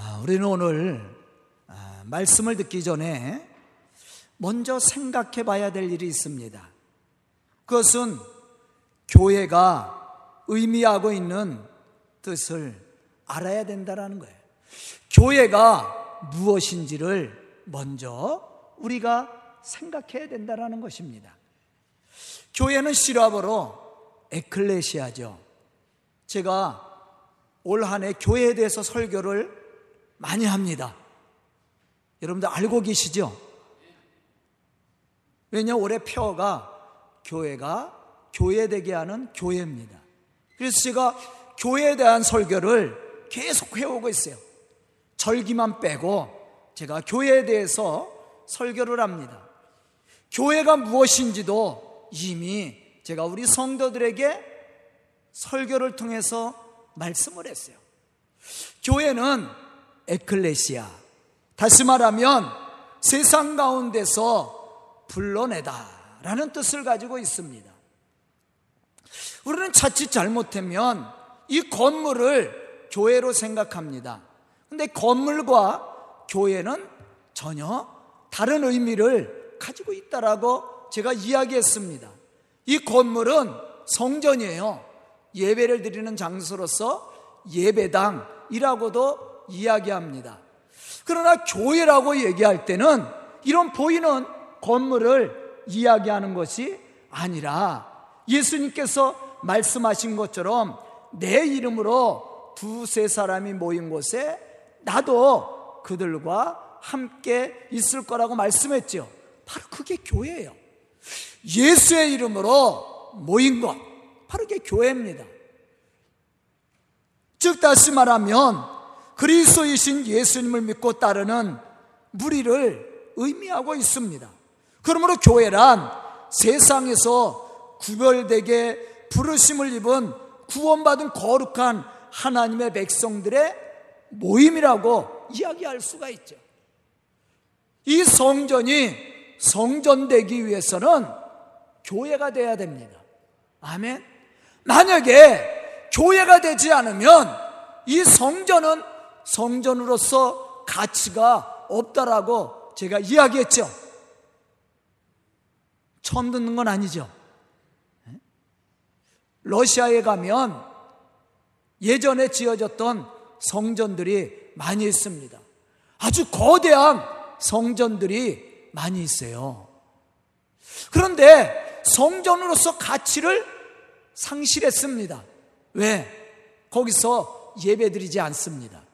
아, 우리는 오늘 아, 말씀을 듣기 전에 먼저 생각해 봐야 될 일이 있습니다. 그것은 교회가 의미하고 있는 뜻을 알아야 된다는 거예요. 교회가 무엇인지를 먼저 우리가 생각해야 된다는 것입니다. 교회는 시라버로 에클레시아죠. 제가 올 한해 교회에 대해서 설교를 많이 합니다. 여러분들 알고 계시죠? 왜냐 올해 표어가 교회가 교회되게 하는 교회입니다. 그래서 제가 교회에 대한 설교를 계속 해오고 있어요. 절기만 빼고 제가 교회에 대해서 설교를 합니다. 교회가 무엇인지도 이미 제가 우리 성도들에게 설교를 통해서 말씀을 했어요. 교회는 에클레시아. 다시 말하면 세상 가운데서 불러내다 라는 뜻을 가지고 있습니다. 우리는 자칫 잘못하면 이 건물을 교회로 생각합니다. 근데 건물과 교회는 전혀 다른 의미를 가지고 있다라고 제가 이야기했습니다. 이 건물은 성전이에요. 예배를 드리는 장소로서 예배당이라고도 이야기합니다. 그러나 교회라고 얘기할 때는 이런 보이는 건물을 이야기하는 것이 아니라 예수님께서 말씀하신 것처럼 내 이름으로 두세 사람이 모인 곳에 나도 그들과 함께 있을 거라고 말씀했죠. 바로 그게 교회예요. 예수의 이름으로 모인 것. 바로 그게 교회입니다. 즉, 다시 말하면 그리스도이신 예수님을 믿고 따르는 무리를 의미하고 있습니다. 그러므로 교회란 세상에서 구별되게 부르심을 입은 구원받은 거룩한 하나님의 백성들의 모임이라고 이야기할 수가 있죠. 이 성전이 성전되기 위해서는 교회가 돼야 됩니다. 아멘. 만약에 교회가 되지 않으면 이 성전은 성전으로서 가치가 없다라고 제가 이야기했죠. 처음 듣는 건 아니죠. 러시아에 가면 예전에 지어졌던 성전들이 많이 있습니다. 아주 거대한 성전들이 많이 있어요. 그런데 성전으로서 가치를 상실했습니다. 왜? 거기서 예배드리지 않습니다.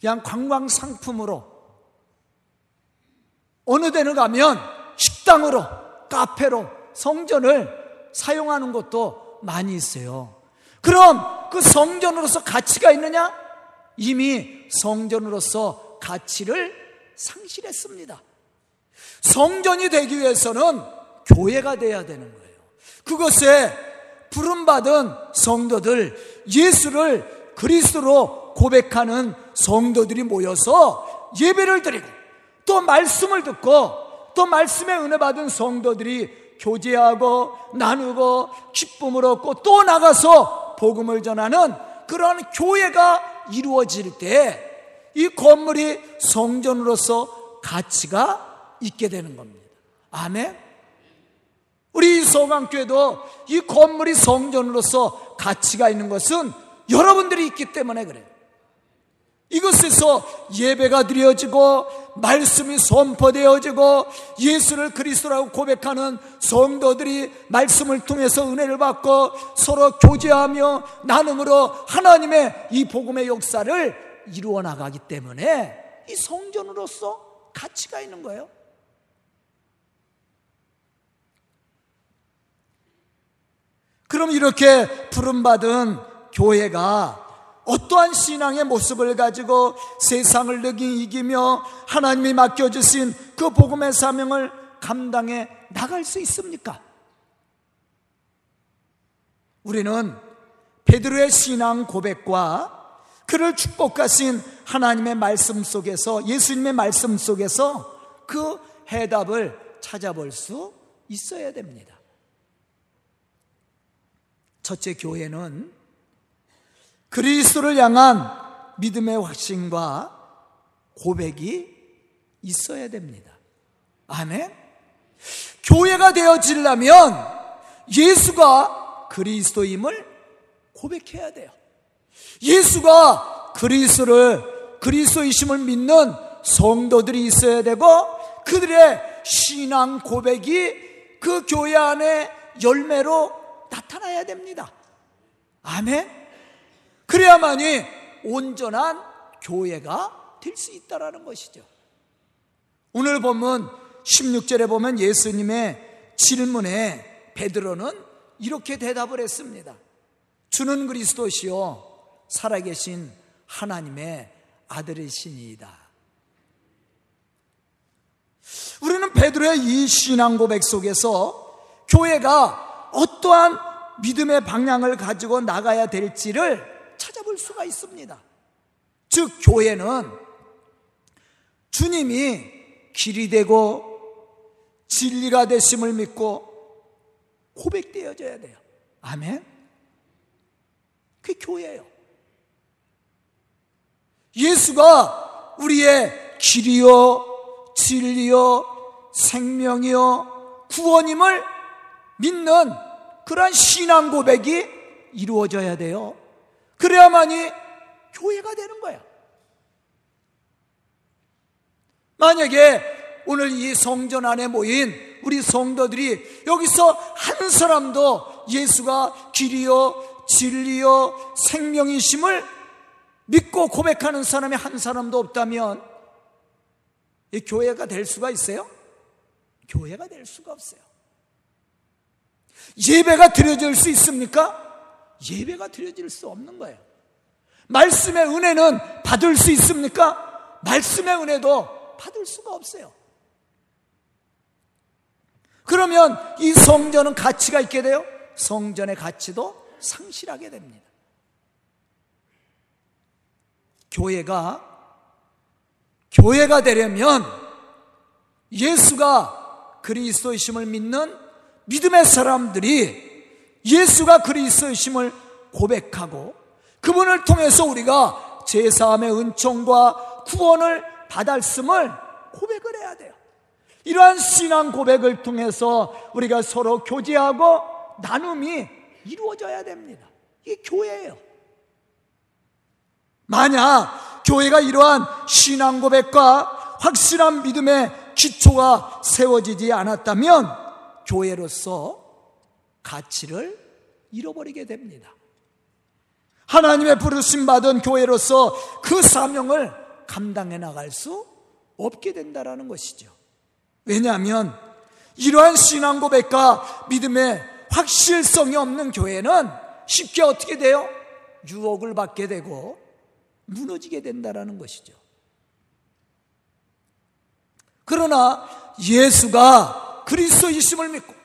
그냥 관광 상품으로 어느 데는 가면 식당으로 카페로 성전을 사용하는 것도 많이 있어요. 그럼 그 성전으로서 가치가 있느냐? 이미 성전으로서 가치를 상실했습니다. 성전이 되기 위해서는 교회가 돼야 되는 거예요. 그것에 부름받은 성도들, 예수를 그리스도로 고백하는 성도들이 모여서 예배를 드리고 또 말씀을 듣고 또 말씀에 은혜 받은 성도들이 교제하고 나누고 기쁨을 얻고 또 나가서 복음을 전하는 그런 교회가 이루어질 때 이 건물이 성전으로서 가치가 있게 되는 겁니다. 아멘. 우리 소강교회도 이 건물이 성전으로서 가치가 있는 것은 여러분들이 있기 때문에 그래요. 이것에서 예배가 드려지고 말씀이 선포되어지고 예수를 그리스도라고 고백하는 성도들이 말씀을 통해서 은혜를 받고 서로 교제하며 나눔으로 하나님의 이 복음의 역사를 이루어 나가기 때문에 이 성전으로서 가치가 있는 거예요. 그럼 이렇게 부름받은 교회가 어떠한 신앙의 모습을 가지고 세상을 능히 이기며 하나님이 맡겨주신 그 복음의 사명을 감당해 나갈 수 있습니까? 우리는 베드로의 신앙 고백과 그를 축복하신 하나님의 말씀 속에서 예수님의 말씀 속에서 그 해답을 찾아볼 수 있어야 됩니다. 첫째 교회는 그리스도를 향한 믿음의 확신과 고백이 있어야 됩니다. 아멘. 교회가 되어지려면 예수가 그리스도임을 고백해야 돼요. 예수가 그리스도를 그리스도이심을 믿는 성도들이 있어야 되고 그들의 신앙 고백이 그 교회 안에 열매로 나타나야 됩니다. 아멘. 그래야만이 온전한 교회가 될 수 있다라는 것이죠. 오늘 보면 16절에 보면 예수님의 질문에 베드로는 이렇게 대답을 했습니다. 주는 그리스도시요 살아계신 하나님의 아들이시니이다. 우리는 베드로의 이 신앙 고백 속에서 교회가 어떠한 믿음의 방향을 가지고 나가야 될지를 수가 있습니다. 즉, 교회는 주님이 길이 되고 진리가 되심을 믿고 고백되어져야 돼요. 아멘? 그게 교회예요. 예수가 우리의 길이요, 진리요, 생명이요, 구원임을 믿는 그러한 신앙 고백이 이루어져야 돼요. 그래야만이 교회가 되는 거야. 만약에 오늘 이 성전 안에 모인 우리 성도들이 여기서 한 사람도 예수가 길이요, 진리요, 생명이심을 믿고 고백하는 사람이 한 사람도 없다면 이 교회가 될 수가 있어요? 교회가 될 수가 없어요. 예배가 드려질 수 있습니까? 예배가 드려질 수 없는 거예요. 말씀의 은혜는 받을 수 있습니까? 말씀의 은혜도 받을 수가 없어요. 그러면 이 성전은 가치가 있게 돼요? 성전의 가치도 상실하게 됩니다. 교회가 교회가 되려면 예수가 그리스도이심을 믿는 믿음의 사람들이 예수가 그리스도이심을 고백하고 그분을 통해서 우리가 제사함의 은총과 구원을 받았음을 고백을 해야 돼요. 이러한 신앙 고백을 통해서 우리가 서로 교제하고 나눔이 이루어져야 됩니다. 이게 교회예요. 만약 교회가 이러한 신앙 고백과 확실한 믿음의 기초가 세워지지 않았다면 교회로서 가치를 잃어버리게 됩니다. 하나님의 부르심 받은 교회로서 그 사명을 감당해 나갈 수 없게 된다라는 것이죠. 왜냐하면 이러한 신앙 고백과 믿음의 확실성이 없는 교회는 쉽게 어떻게 돼요? 유혹을 받게 되고 무너지게 된다라는 것이죠. 그러나 예수가 그리스도이심을 믿고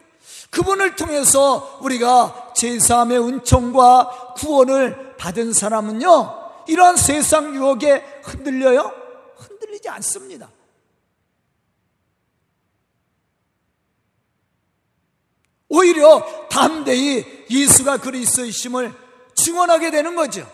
그분을 통해서 우리가 제3의 은총과 구원을 받은 사람은요, 이러한 세상 유혹에 흔들려요? 흔들리지 않습니다. 오히려 담대히 예수가 그리스도이심을 증언하게 되는 거죠.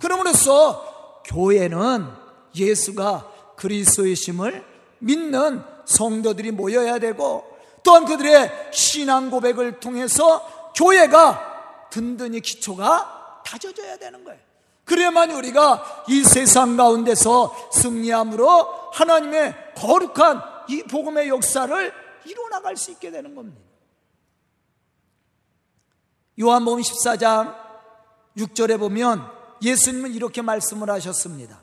그러므로써 교회는 예수가 그리스도이심을 믿는 성도들이 모여야 되고 또한 그들의 신앙 고백을 통해서 교회가 든든히 기초가 다져져야 되는 거예요. 그래야만 우리가 이 세상 가운데서 승리함으로 하나님의 거룩한 이 복음의 역사를 이루어나갈 수 있게 되는 겁니다. 요한복음 14장 6절에 보면 예수님은 이렇게 말씀을 하셨습니다.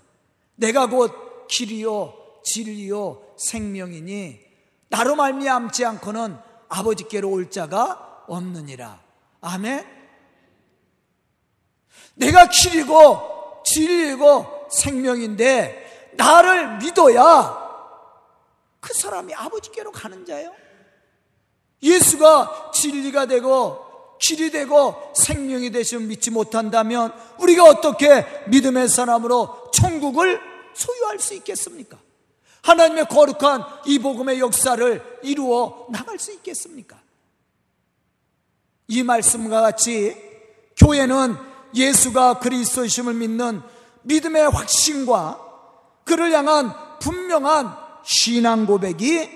내가 곧 길이요 진리요 생명이니 나로 말미암지 않고는 아버지께로 올 자가 없느니라. 아멘. 내가 길이고 진리고 생명인데 나를 믿어야 그 사람이 아버지께로 가는 자예요. 예수가 진리가 되고 길이 되고 생명이 되시면 믿지 못한다면 우리가 어떻게 믿음의 사람으로 천국을 소유할 수 있겠습니까? 하나님의 거룩한 이 복음의 역사를 이루어 나갈 수 있겠습니까? 이 말씀과 같이 교회는 예수가 그리스도이심을 믿는 믿음의 확신과 그를 향한 분명한 신앙 고백이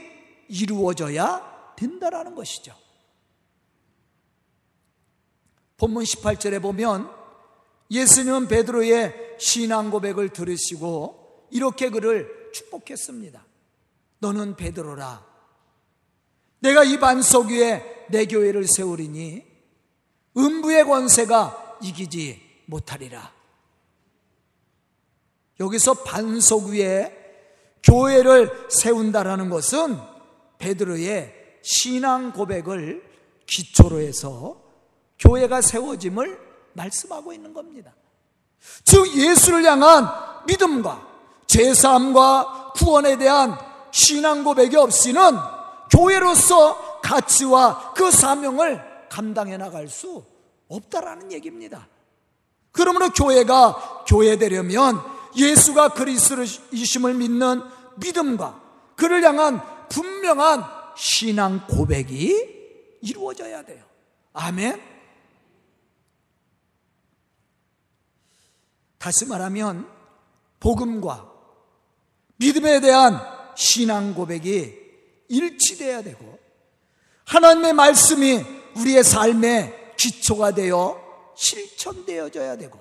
이루어져야 된다라는 것이죠. 본문 18절에 보면 예수님은 베드로의 신앙 고백을 들으시고 이렇게 그를 축복했습니다. 너는 베드로라. 내가 이 반석 위에 내 교회를 세우리니 음부의 권세가 이기지 못하리라. 여기서 반석 위에 교회를 세운다라는 것은 베드로의 신앙 고백을 기초로 해서 교회가 세워짐을 말씀하고 있는 겁니다. 즉 예수를 향한 믿음과 제사함과 구원에 대한 신앙 고백이 없이는 교회로서 가치와 그 사명을 감당해 나갈 수 없다라는 얘기입니다. 그러므로 교회가 교회되려면 예수가 그리스도이심을 믿는 믿음과 그를 향한 분명한 신앙 고백이 이루어져야 돼요. 아멘. 다시 말하면 복음과 믿음에 대한 신앙 고백이 일치돼야 되고 하나님의 말씀이 우리의 삶의 기초가 되어 실천되어져야 되고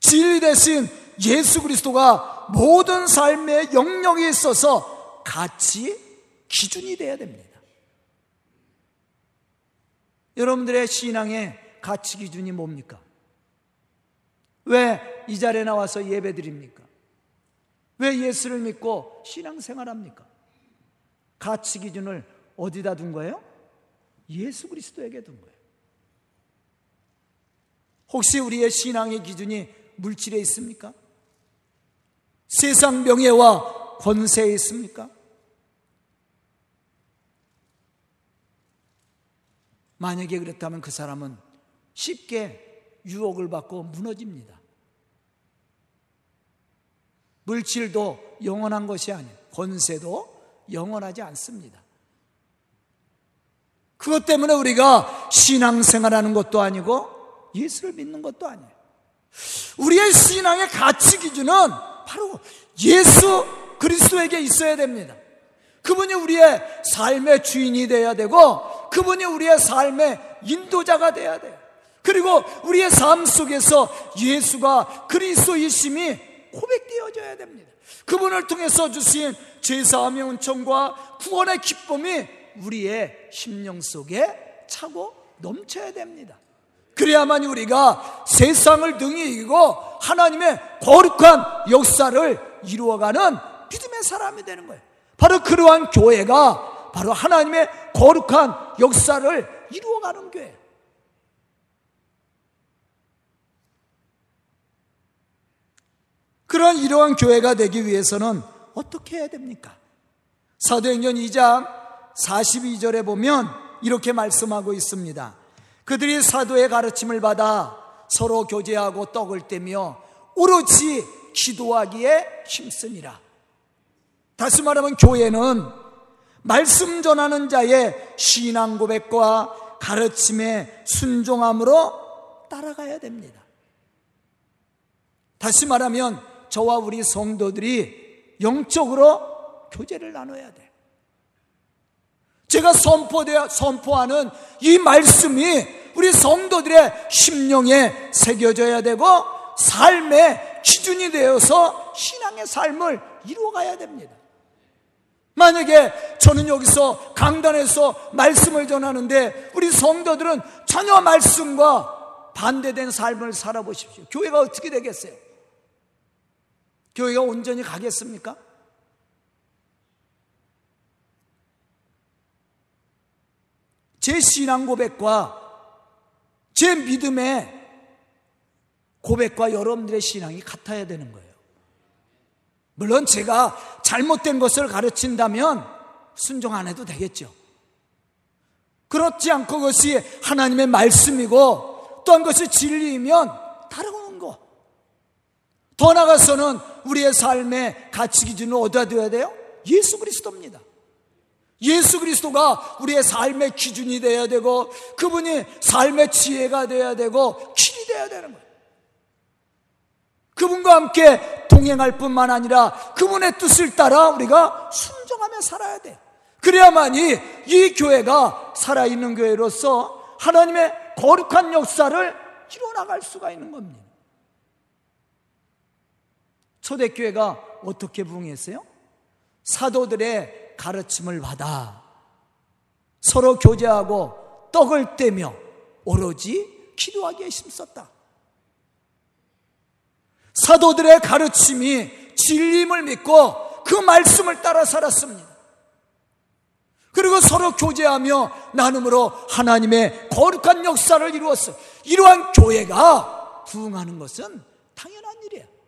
진리 대신 예수 그리스도가 모든 삶의 영역에 있어서 같이 기준이 되어야 됩니다. 여러분들의 신앙의 가치 기준이 뭡니까? 왜 이 자리에 나와서 예배 드립니까? 왜 예수를 믿고 신앙생활 합니까? 가치 기준을 어디다 둔 거예요? 예수 그리스도에게 둔 거예요. 혹시 우리의 신앙의 기준이 물질에 있습니까? 세상 명예와 권세에 있습니까? 만약에 그렇다면 그 사람은 쉽게 유혹을 받고 무너집니다. 물질도 영원한 것이 아니에요. 권세도 영원하지 않습니다. 그것 때문에 우리가 신앙생활하는 것도 아니고 예수를 믿는 것도 아니에요. 우리의 신앙의 가치 기준은 바로 예수 그리스도에게 있어야 됩니다. 그분이 우리의 삶의 주인이 되어야 되고 그분이 우리의 삶의 인도자가 되어야 돼요. 그리고 우리의 삶 속에서 예수가 그리스도이심이 고백되어져야 됩니다. 그분을 통해서 주신 제사함의 은총과 구원의 기쁨이 우리의 심령 속에 차고 넘쳐야 됩니다. 그래야만 우리가 세상을 등에 이기고 하나님의 거룩한 역사를 이루어가는 믿음의 사람이 되는 거예요. 바로 그러한 교회가 바로 하나님의 거룩한 역사를 이루어가는 교회. 그런 이러한 교회가 되기 위해서는 어떻게 해야 됩니까? 사도행전 2장 42절에 보면 이렇게 말씀하고 있습니다. 그들이 사도의 가르침을 받아 서로 교제하고 떡을 떼며 오로지 기도하기에 힘쓰니라. 다시 말하면 교회는 말씀 전하는 자의 신앙 고백과 가르침에 순종함으로 따라가야 됩니다. 다시 말하면 저와 우리 성도들이 영적으로 교제를 나눠야 돼. 제가 선포되 선포하는 이 말씀이 우리 성도들의 심령에 새겨져야 되고 삶의 기준이 되어서 신앙의 삶을 이루어가야 됩니다. 만약에 저는 여기서 강단에서 말씀을 전하는데 우리 성도들은 전혀 말씀과 반대된 삶을 살아보십시오. 교회가 어떻게 되겠어요? 교회가 온전히 가겠습니까? 제 신앙 고백과 제 믿음의 고백과 여러분들의 신앙이 같아야 되는 거예요. 물론 제가 잘못된 것을 가르친다면 순종 안 해도 되겠죠. 그렇지 않고 그것이 하나님의 말씀이고 또한 것이 진리이면 따라오는 거. 더 나아가서는 우리의 삶의 가치 기준을 어디다 둬야 돼요? 예수 그리스도입니다. 예수 그리스도가 우리의 삶의 기준이 되어야 되고 그분이 삶의 지혜가 되어야 되고 길이 되어야 되는 거예요. 그분과 함께 동행할 뿐만 아니라 그분의 뜻을 따라 우리가 순종하며 살아야 돼. 그래야만이 이 교회가 살아있는 교회로서 하나님의 거룩한 역사를 이뤄나갈 수가 있는 겁니다. 초대교회가 어떻게 부흥했어요? 사도들의 가르침을 받아 서로 교제하고 떡을 떼며 오로지 기도하기에 힘썼다. 사도들의 가르침이 진림을 믿고 그 말씀을 따라 살았습니다. 그리고 서로 교제하며 나눔으로 하나님의 거룩한 역사를 이루었어. 이러한 교회가 부흥하는 것은 당연한 일이에요.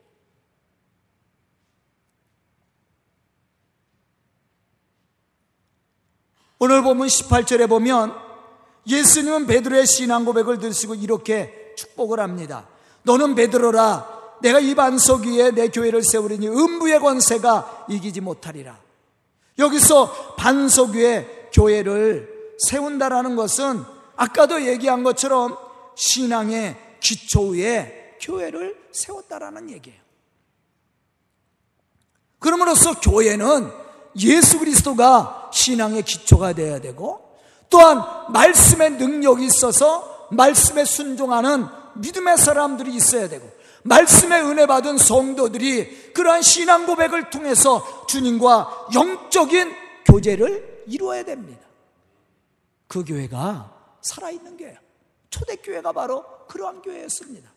오늘 보면 18절에 보면 예수님은 베드로의 신앙 고백을 들으시고 이렇게 축복을 합니다. 너는 베드로라 내가 이 반석 위에 내 교회를 세우리니 음부의 권세가 이기지 못하리라. 여기서 반석 위에 교회를 세운다라는 것은 아까도 얘기한 것처럼 신앙의 기초 위에 교회를 세웠다라는 얘기예요. 그러므로써 교회는 예수 그리스도가 신앙의 기초가 되어야 되고 또한 말씀의 능력이 있어서 말씀에 순종하는 믿음의 사람들이 있어야 되고 말씀의 은혜 받은 성도들이 그러한 신앙 고백을 통해서 주님과 영적인 교제를 이루어야 됩니다. 그 교회가 살아있는 교회예요. 초대교회가 바로 그러한 교회였습니다.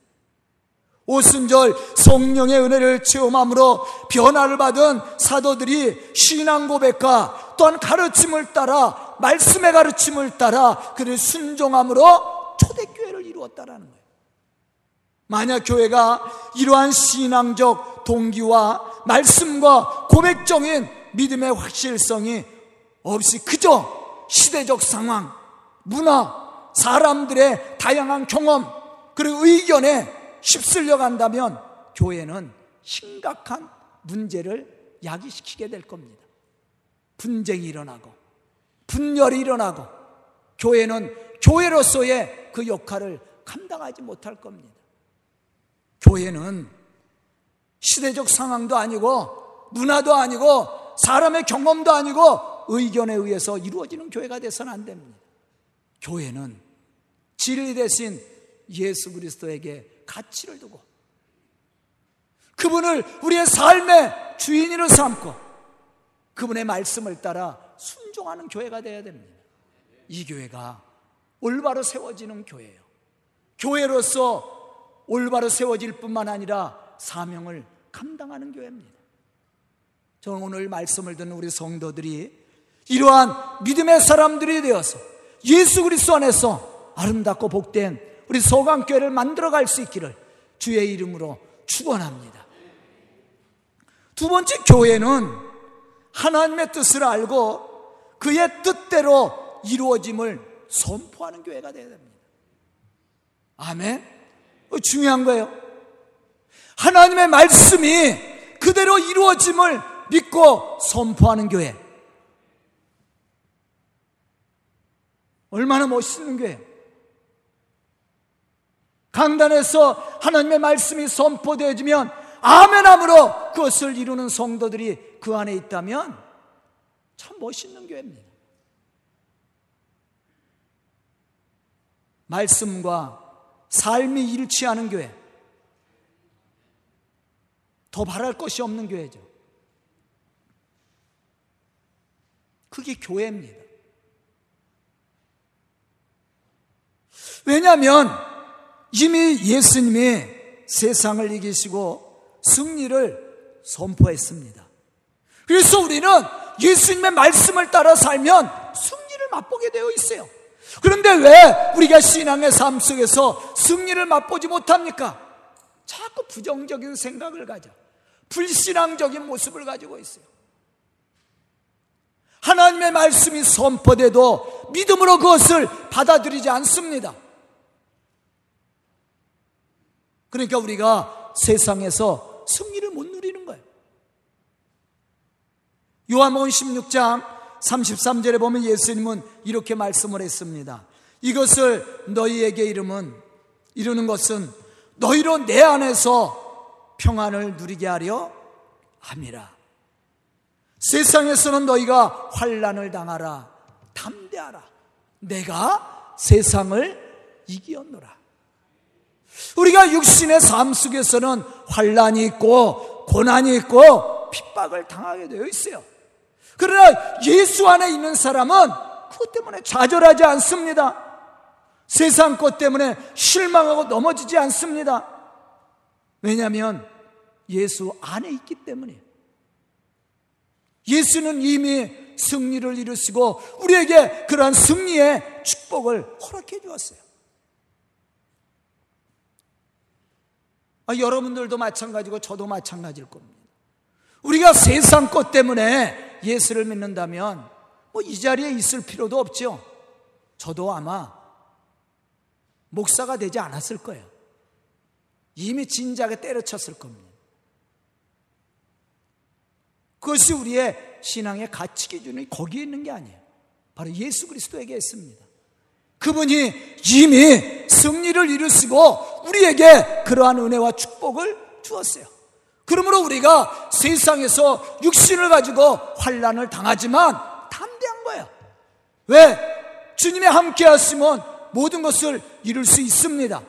오순절 성령의 은혜를 체험함으로 변화를 받은 사도들이 신앙 고백과 또한 가르침을 따라 말씀의 가르침을 따라 그를 순종함으로 초대교회를 이루었다라는 거예요. 만약 교회가 이러한 신앙적 동기와 말씀과 고백적인 믿음의 확실성이 없이 그저 시대적 상황, 문화, 사람들의 다양한 경험, 그리고 의견에 휩쓸려 간다면 교회는 심각한 문제를 야기시키게 될 겁니다. 분쟁이 일어나고, 분열이 일어나고, 교회는 교회로서의 그 역할을 감당하지 못할 겁니다. 교회는 시대적 상황도 아니고 문화도 아니고 사람의 경험도 아니고 의견에 의해서 이루어지는 교회가 돼서는 안 됩니다. 교회는 진리 대신 예수 그리스도에게 가치를 두고 그분을 우리의 삶의 주인으로 삼고 그분의 말씀을 따라 순종하는 교회가 되어야 됩니다. 이 교회가 올바로 세워지는 교회예요. 교회로서 올바로 세워질 뿐만 아니라 사명을 감당하는 교회입니다. 저는 오늘 말씀을 듣는 우리 성도들이 이러한 믿음의 사람들이 되어서 예수 그리스도 안에서 아름답고 복된 우리 소강교회를 만들어갈 수 있기를 주의 이름으로 축원합니다. 두 번째 교회는 하나님의 뜻을 알고 그의 뜻대로 이루어짐을 선포하는 교회가 되어야 됩니다. 아멘. 어, 중요한 거예요. 하나님의 말씀이 그대로 이루어짐을 믿고 선포하는 교회. 얼마나 멋있는 교회예요. 강단에서 하나님의 말씀이 선포되어지면 아멘함으로 그것을 이루는 성도들이 그 안에 있다면 참 멋있는 교회입니다. 말씀과 삶이 일치하는 교회. 더 바랄 것이 없는 교회죠. 그게 교회입니다. 왜냐하면 이미 예수님이 세상을 이기시고 승리를 선포했습니다. 그래서 우리는 예수님의 말씀을 따라 살면 승리를 맛보게 되어 있어요. 그런데 왜 우리가 신앙의 삶 속에서 승리를 맛보지 못합니까? 자꾸 부정적인 생각을 가져. 불신앙적인 모습을 가지고 있어요. 하나님의 말씀이 선포돼도 믿음으로 그것을 받아들이지 않습니다. 그러니까 우리가 세상에서 승리를 못 누리는 거예요. 요한복음 16장 33절에 보면 예수님은 이렇게 말씀을 했습니다. 이것을 너희에게 이름은 이루는 것은 너희로 내 안에서 평안을 누리게 하려 함이라. 세상에서는 너희가 환란을 당하라. 담대하라. 내가 세상을 이기었노라. 우리가 육신의 삶 속에서는 환란이 있고 고난이 있고 핍박을 당하게 되어 있어요. 그러나 예수 안에 있는 사람은 그것 때문에 좌절하지 않습니다. 세상 것 때문에 실망하고 넘어지지 않습니다. 왜냐하면 예수 안에 있기 때문이에요. 예수는 이미 승리를 이루시고 우리에게 그러한 승리의 축복을 허락해 주었어요. 아, 여러분들도 마찬가지고 저도 마찬가지일 겁니다. 우리가 세상 것 때문에 예수를 믿는다면 뭐 이 자리에 있을 필요도 없죠. 저도 아마 목사가 되지 않았을 거예요. 이미 진작에 때려쳤을 겁니다. 그것이 우리의 신앙의 가치 기준이 거기에 있는 게 아니에요. 바로 예수 그리스도에게 있습니다. 그분이 이미 승리를 이루시고 우리에게 그러한 은혜와 축복을 주었어요. 그러므로 우리가 세상에서 육신을 가지고 환란을 당하지만 담대한 거예요. 왜? 주님이 함께 하시면 모든 것을 이룰 수 있습니다.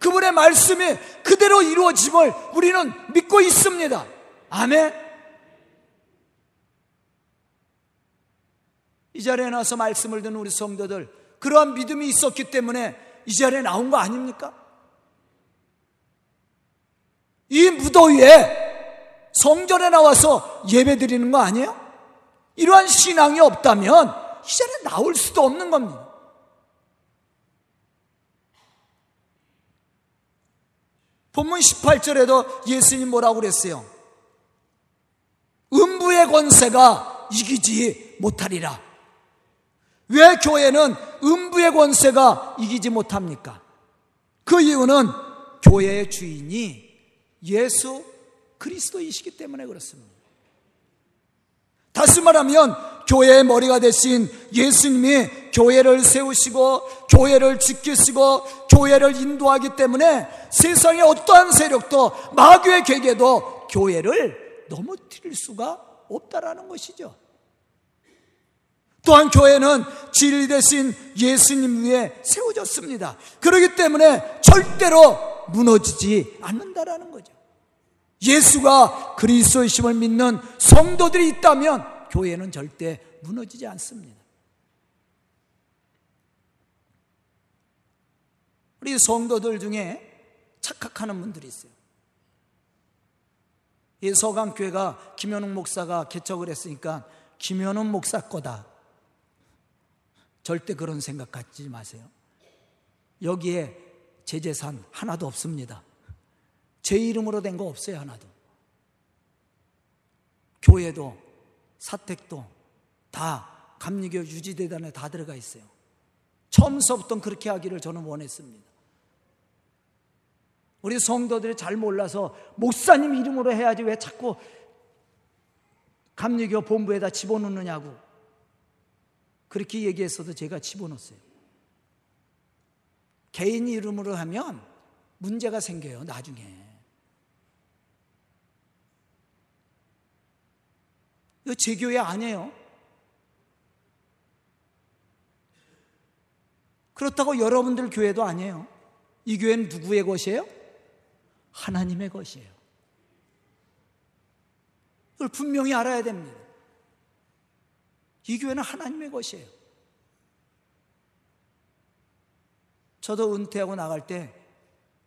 그분의 말씀이 그대로 이루어짐을 우리는 믿고 있습니다. 아멘. 이 자리에 나와서 말씀을 듣는 우리 성도들, 그러한 믿음이 있었기 때문에 이 자리에 나온 거 아닙니까? 이 무더위에 성전에 나와서 예배 드리는 거 아니에요? 이러한 신앙이 없다면 이 자리에 나올 수도 없는 겁니다. 본문 18절에도 예수님 뭐라고 그랬어요? 음부의 권세가 이기지 못하리라. 왜 교회는 음부의 권세가 이기지 못합니까? 그 이유는 교회의 주인이 예수 그리스도이시기 때문에 그렇습니다. 다시 말하면 교회의 머리가 되신 예수님이 교회를 세우시고 교회를 지키시고 교회를 인도하기 때문에 세상의 어떠한 세력도 마귀의 계계도 교회를 넘어뜨릴 수가 없다라는 것이죠. 또한 교회는 진리 대신 예수님 위에 세워졌습니다. 그렇기 때문에 절대로 무너지지 않는다라는 거죠. 예수가 그리스도의심을 믿는 성도들이 있다면 교회는 절대 무너지지 않습니다. 우리 성도들 중에 착각하는 분들이 있어요. 이 서강교회가 김현웅 목사가 개척을 했으니까 김현웅 목사 거다. 절대 그런 생각 갖지 마세요. 여기에 제 재산 하나도 없습니다. 제 이름으로 된 거 없어요, 하나도. 교회도, 사택도 다 감리교 유지대단에 다 들어가 있어요. 처음서부터 그렇게 하기를 저는 원했습니다. 우리 성도들이 잘 몰라서 목사님 이름으로 해야지 왜 자꾸 감리교 본부에다 집어넣느냐고 그렇게 얘기했어도 제가 집어넣었어요. 개인 이름으로 하면 문제가 생겨요, 나중에. 이거 제 교회 아니에요. 그렇다고 여러분들 교회도 아니에요. 이 교회는 누구의 것이에요? 하나님의 것이에요. 그걸 분명히 알아야 됩니다. 이 교회는 하나님의 것이에요. 저도 은퇴하고 나갈 때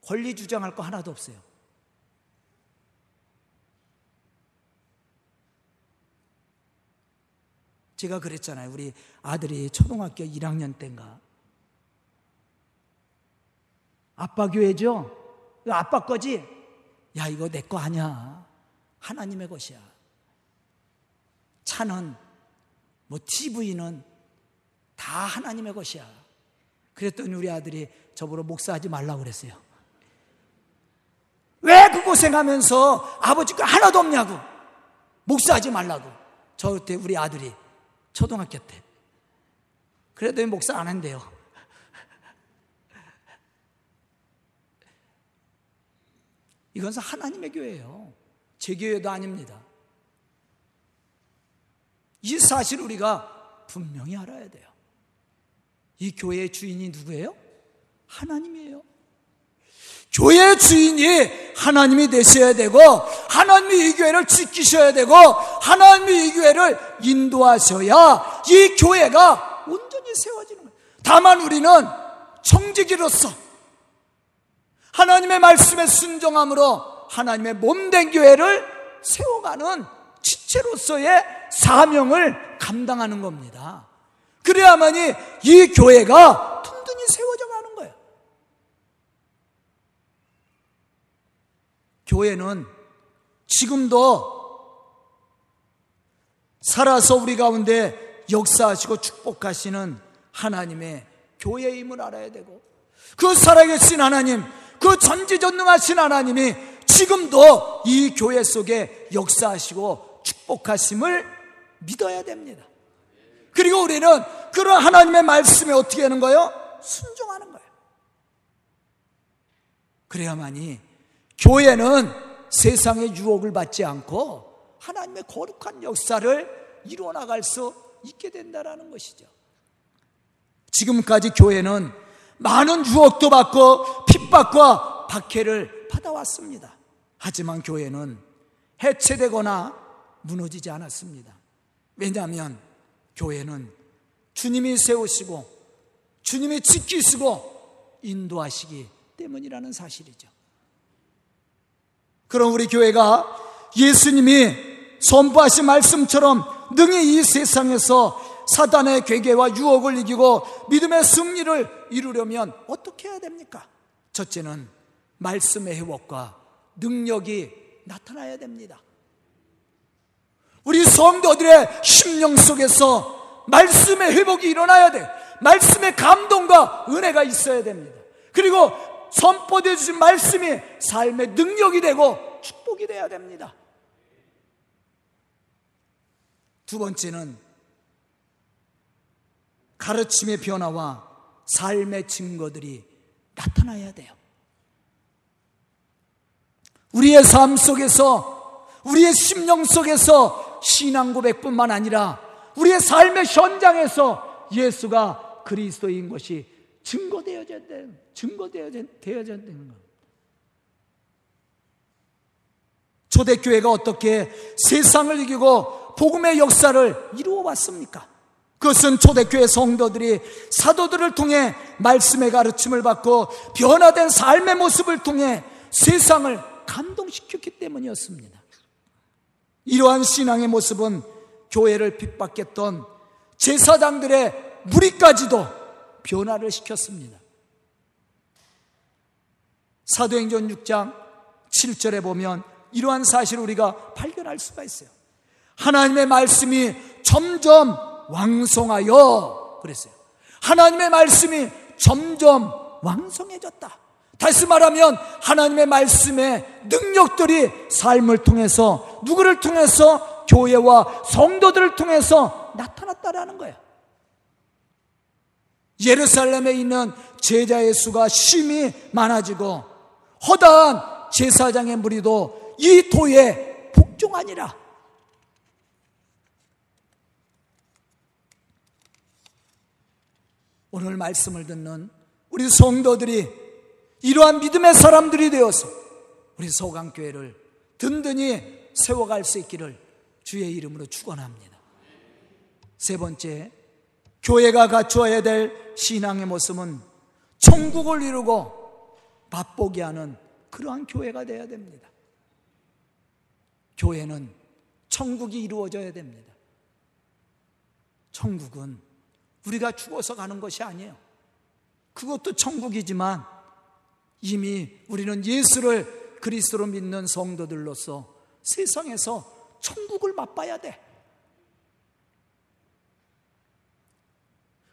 권리 주장할 거 하나도 없어요. 제가 그랬잖아요. 우리 아들이 초등학교 1학년 때인가. 아빠 교회죠? 아빠 거지? 야, 이거 내 거 아니야. 하나님의 것이야. 차는, 뭐, TV는 다 하나님의 것이야. 그랬더니 우리 아들이 저보러 목사하지 말라고 그랬어요. 왜 그 고생하면서 아버지 거 하나도 없냐고. 목사하지 말라고. 저때 우리 아들이 초등학교 때. 그래도 목사 안 한대요. 이것은 하나님의 교회예요. 제 교회도 아닙니다. 이 사실 우리가 분명히 알아야 돼요. 이 교회의 주인이 누구예요? 하나님이에요. 교회 주인이 하나님이 되셔야 되고 하나님이 이 교회를 지키셔야 되고 하나님이 이 교회를 인도하셔야 이 교회가 온전히 세워지는 거예요. 다만 우리는 청지기로서 하나님의 말씀에 순종함으로 하나님의 몸된 교회를 세워가는 지체로서의 사명을 감당하는 겁니다. 그래야만이 이 교회가 든든히 세워져 가는 거예요. 교회는 지금도 살아서 우리 가운데 역사하시고 축복하시는 하나님의 교회임을 알아야 되고 그 살아계신 하나님, 그 전지전능하신 하나님이 지금도 이 교회 속에 역사하시고 축복하심을 믿어야 됩니다. 그리고 우리는 그런 하나님의 말씀에 어떻게 하는 거예요? 순종하는 거예요. 그래야만이 교회는 세상의 유혹을 받지 않고 하나님의 거룩한 역사를 이루어 나갈 수 있게 된다라는 것이죠. 지금까지 교회는 많은 유혹도 받고 핍박과 박해를 받아왔습니다. 하지만 교회는 해체되거나 무너지지 않았습니다. 왜냐하면 교회는 주님이 세우시고 주님이 지키시고 인도하시기 때문이라는 사실이죠. 그럼 우리 교회가 예수님이 선포하신 말씀처럼 능히 이 세상에서 사단의 괴계와 유혹을 이기고 믿음의 승리를 이루려면 어떻게 해야 됩니까? 첫째는 말씀의 회복과 능력이 나타나야 됩니다. 우리 성도들의 심령 속에서 말씀의 회복이 일어나야 돼. 말씀의 감동과 은혜가 있어야 됩니다. 그리고 선포되어 주신 말씀이 삶의 능력이 되고 축복이 되어야 됩니다. 두 번째는 가르침의 변화와 삶의 증거들이 나타나야 돼요. 우리의 삶 속에서, 우리의 심령 속에서 신앙 고백뿐만 아니라 우리의 삶의 현장에서 예수가 그리스도인 것이 증거되어져야 되는, 증거되어져야 되는 것. 초대교회가 어떻게 세상을 이기고 복음의 역사를 이루어 왔습니까? 그것은 초대교회 성도들이 사도들을 통해 말씀의 가르침을 받고 변화된 삶의 모습을 통해 세상을 감동시켰기 때문이었습니다. 이러한 신앙의 모습은 교회를 핍박했던 제사장들의 무리까지도 변화를 시켰습니다. 사도행전 6장 7절에 보면 이러한 사실을 우리가 발견할 수가 있어요. 하나님의 말씀이 점점 왕성하여 그랬어요. 하나님의 말씀이 점점 왕성해졌다. 다시 말하면 하나님의 말씀의 능력들이 삶을 통해서 누구를 통해서 교회와 성도들을 통해서 나타났다라는 거예요. 예루살렘에 있는 제자의 수가 심히 많아지고 허다한 제사장의 무리도 이 도에 복종하니라. 오늘 말씀을 듣는 우리 성도들이 이러한 믿음의 사람들이 되어서 우리 소강교회를 든든히 세워갈 수 있기를 주의 이름으로 축원합니다. 세 번째, 교회가 갖추어야 될 신앙의 모습은 천국을 이루고 맛보게 하는 그러한 교회가 되어야 됩니다. 교회는 천국이 이루어져야 됩니다. 천국은 우리가 죽어서 가는 것이 아니에요. 그것도 천국이지만 이미 우리는 예수를 그리스도로 믿는 성도들로서 세상에서 천국을 맛봐야 돼.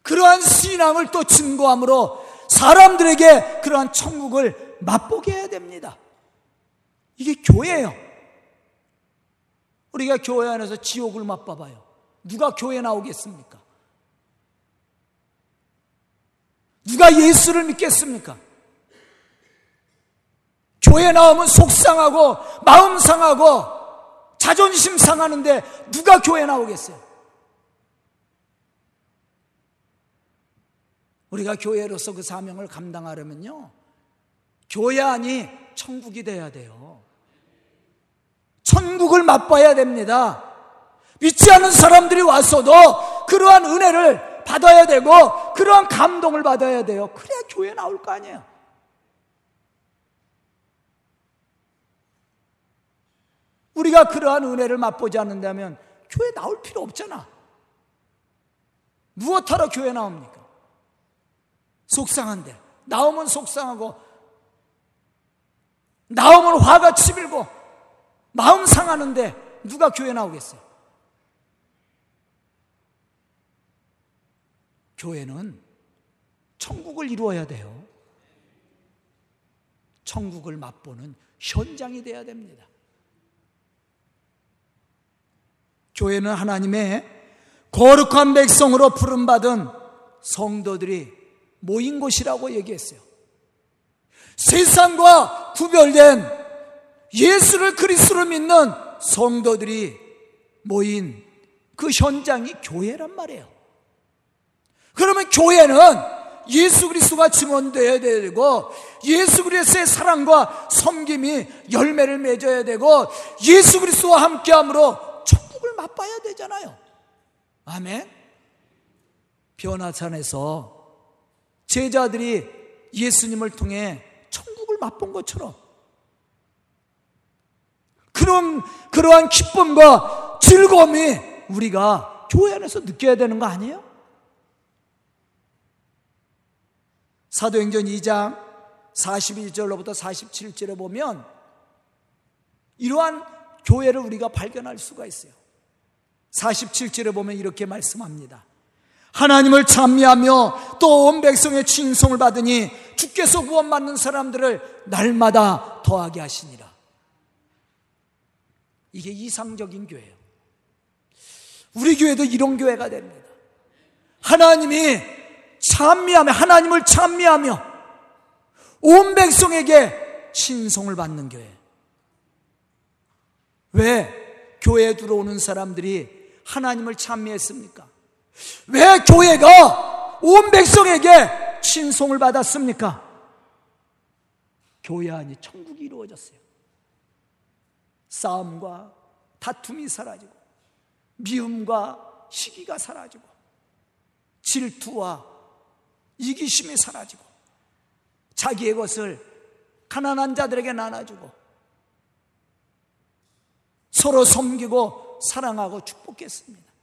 그러한 신앙을 또 증거함으로 사람들에게 그러한 천국을 맛보게 해야 됩니다. 이게 교회예요. 우리가 교회 안에서 지옥을 맛봐봐요. 누가 교회 나오겠습니까? 누가 예수를 믿겠습니까? 교회 나오면 속상하고 마음 상하고 자존심 상하는데 누가 교회 나오겠어요? 우리가 교회로서 그 사명을 감당하려면요. 교회 안이 천국이 돼야 돼요. 천국을 맛봐야 됩니다. 믿지 않는 사람들이 왔어도 그러한 은혜를 받아야 되고 그러한 감동을 받아야 돼요. 그래야 교회 나올 거 아니에요. 우리가 그러한 은혜를 맛보지 않는다면 교회 나올 필요 없잖아. 무엇하러 교회 나옵니까? 속상한데. 나오면 속상하고, 나오면 화가 치밀고, 마음 상하는데 누가 교회 나오겠어요? 교회는 천국을 이루어야 돼요. 천국을 맛보는 현장이 돼야 됩니다. 교회는 하나님의 거룩한 백성으로 부름받은 성도들이 모인 곳이라고 얘기했어요. 세상과 구별된 예수를 그리스로 믿는 성도들이 모인 그 현장이 교회란 말이에요. 그러면 교회는 예수 그리스도가 증언되어야 되고 예수 그리스도의 사랑과 섬김이 열매를 맺어야 되고 예수 그리스도와 함께함으로 천국을 맛봐야 되잖아요. 아멘. 변화산에서 제자들이 예수님을 통해 천국을 맛본 것처럼 그런 그러한 기쁨과 즐거움이 우리가 교회 안에서 느껴야 되는 거 아니에요? 사도행전 2장 42절로부터 47절에 보면 이러한 교회를 우리가 발견할 수가 있어요. 47절에 보면 이렇게 말씀합니다. 하나님을 찬미하며 또 온 백성의 칭송을 받으니 주께서 구원받는 사람들을 날마다 더하게 하시니라. 이게 이상적인 교회예요. 우리 교회도 이런 교회가 됩니다. 하나님이 찬미하며 하나님을 찬미하며 온 백성에게 신송을 받는 교회. 왜 교회에 들어오는 사람들이 하나님을 찬미했습니까? 왜 교회가 온 백성에게 신송을 받았습니까? 교회 안이 천국이 이루어졌어요. 싸움과 다툼이 사라지고 미움과 시기가 사라지고 질투와 이기심이 사라지고 자기의 것을 가난한 자들에게 나눠주고 서로 섬기고 사랑하고 축복했습니다.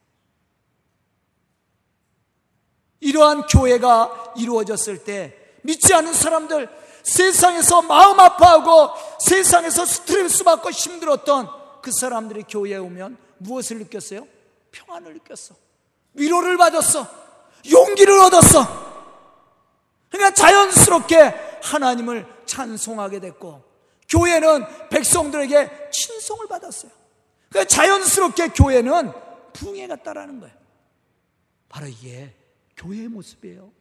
이러한 교회가 이루어졌을 때 믿지 않은 사람들 세상에서 마음 아파하고 세상에서 스트레스 받고 힘들었던 그 사람들이 교회에 오면 무엇을 느꼈어요? 평안을 느꼈어. 위로를 받았어. 용기를 얻었어. 그러니까 자연스럽게 하나님을 찬송하게 됐고 교회는 백성들에게 친송을 받았어요. 그러니까 자연스럽게 교회는 붕해 갔다라는 거예요. 바로 이게 교회의 모습이에요.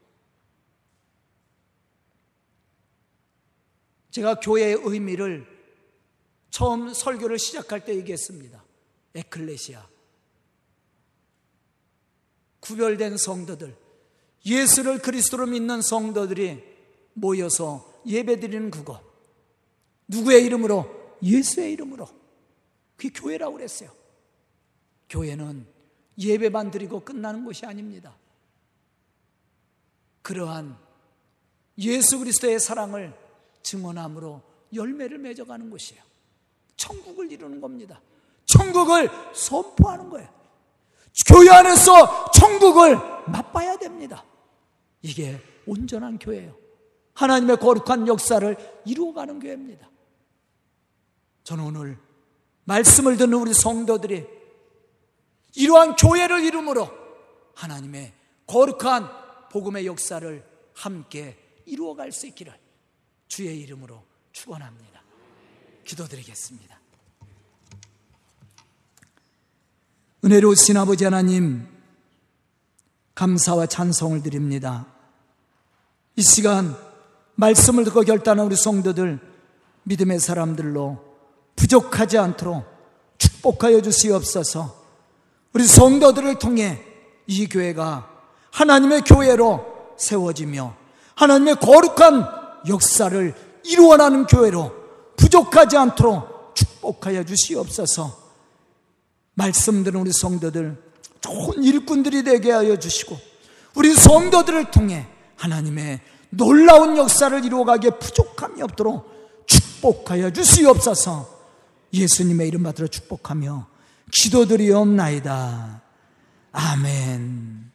제가 교회의 의미를 처음 설교를 시작할 때 얘기했습니다. 에클레시아. 구별된 성도들, 예수를 그리스도로 믿는 성도들이 모여서 예배드리는 그곳. 누구의 이름으로? 예수의 이름으로. 그게 교회라고 그랬어요. 교회는 예배만 드리고 끝나는 곳이 아닙니다. 그러한 예수 그리스도의 사랑을 증언함으로 열매를 맺어가는 곳이에요. 천국을 이루는 겁니다. 천국을 선포하는 거예요. 교회 안에서 천국을 맛봐야 됩니다. 이게 온전한 교회예요. 하나님의 거룩한 역사를 이루어가는 교회입니다. 저는 오늘 말씀을 듣는 우리 성도들이 이러한 교회를 이름으로 하나님의 거룩한 복음의 역사를 함께 이루어갈 수 있기를 주의 이름으로 축원합니다. 기도드리겠습니다. 은혜로우신 아버지 하나님 감사와 찬송을 드립니다. 이 시간 말씀을 듣고 결단한 우리 성도들 믿음의 사람들로 부족하지 않도록 축복하여 주시옵소서. 우리 성도들을 통해 이 교회가 하나님의 교회로 세워지며 하나님의 거룩한 역사를 이루어나는 교회로 부족하지 않도록 축복하여 주시옵소서. 말씀 들은 우리 성도들 좋은 일꾼들이 되게 하여 주시고 우리 성도들을 통해 하나님의 놀라운 역사를 이루어가기에 부족함이 없도록 축복하여 주시옵소서 예수님의 이름 받들어 축복하며 기도드리옵나이다. 아멘.